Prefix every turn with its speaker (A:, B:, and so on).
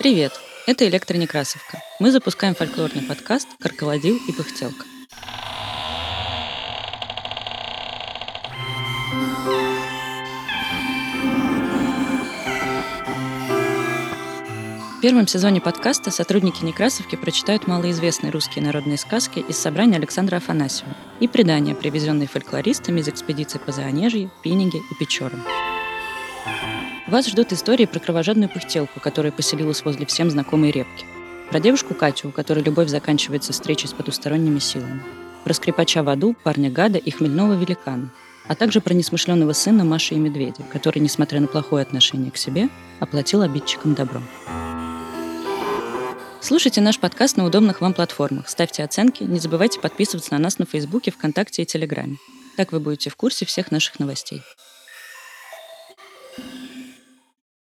A: Привет! Это Электронекрасовка. Мы запускаем фольклорный подкаст «Карколодил и пыхтелка». В первом сезоне подкаста сотрудники Некрасовки прочитают малоизвестные русские народные сказки из собрания Александра Афанасьева и предания, привезенные фольклористами из экспедиции по Заонежье, Пиниге и Печорам. Вас ждут истории про кровожадную пыхтелку, которая поселилась возле всем знакомой репки. Про девушку Катю, у которой любовь заканчивается встречей с потусторонними силами. Про скрипача в аду, парня Гада и хмельного великана. А также про несмышленного сына Маши и Медведя, который, несмотря на плохое отношение к себе, оплатил обидчикам добром. Слушайте наш подкаст на удобных вам платформах, ставьте оценки, не забывайте подписываться на нас на Фейсбуке, ВКонтакте и Телеграме. Так вы будете в курсе всех наших новостей. Thank you.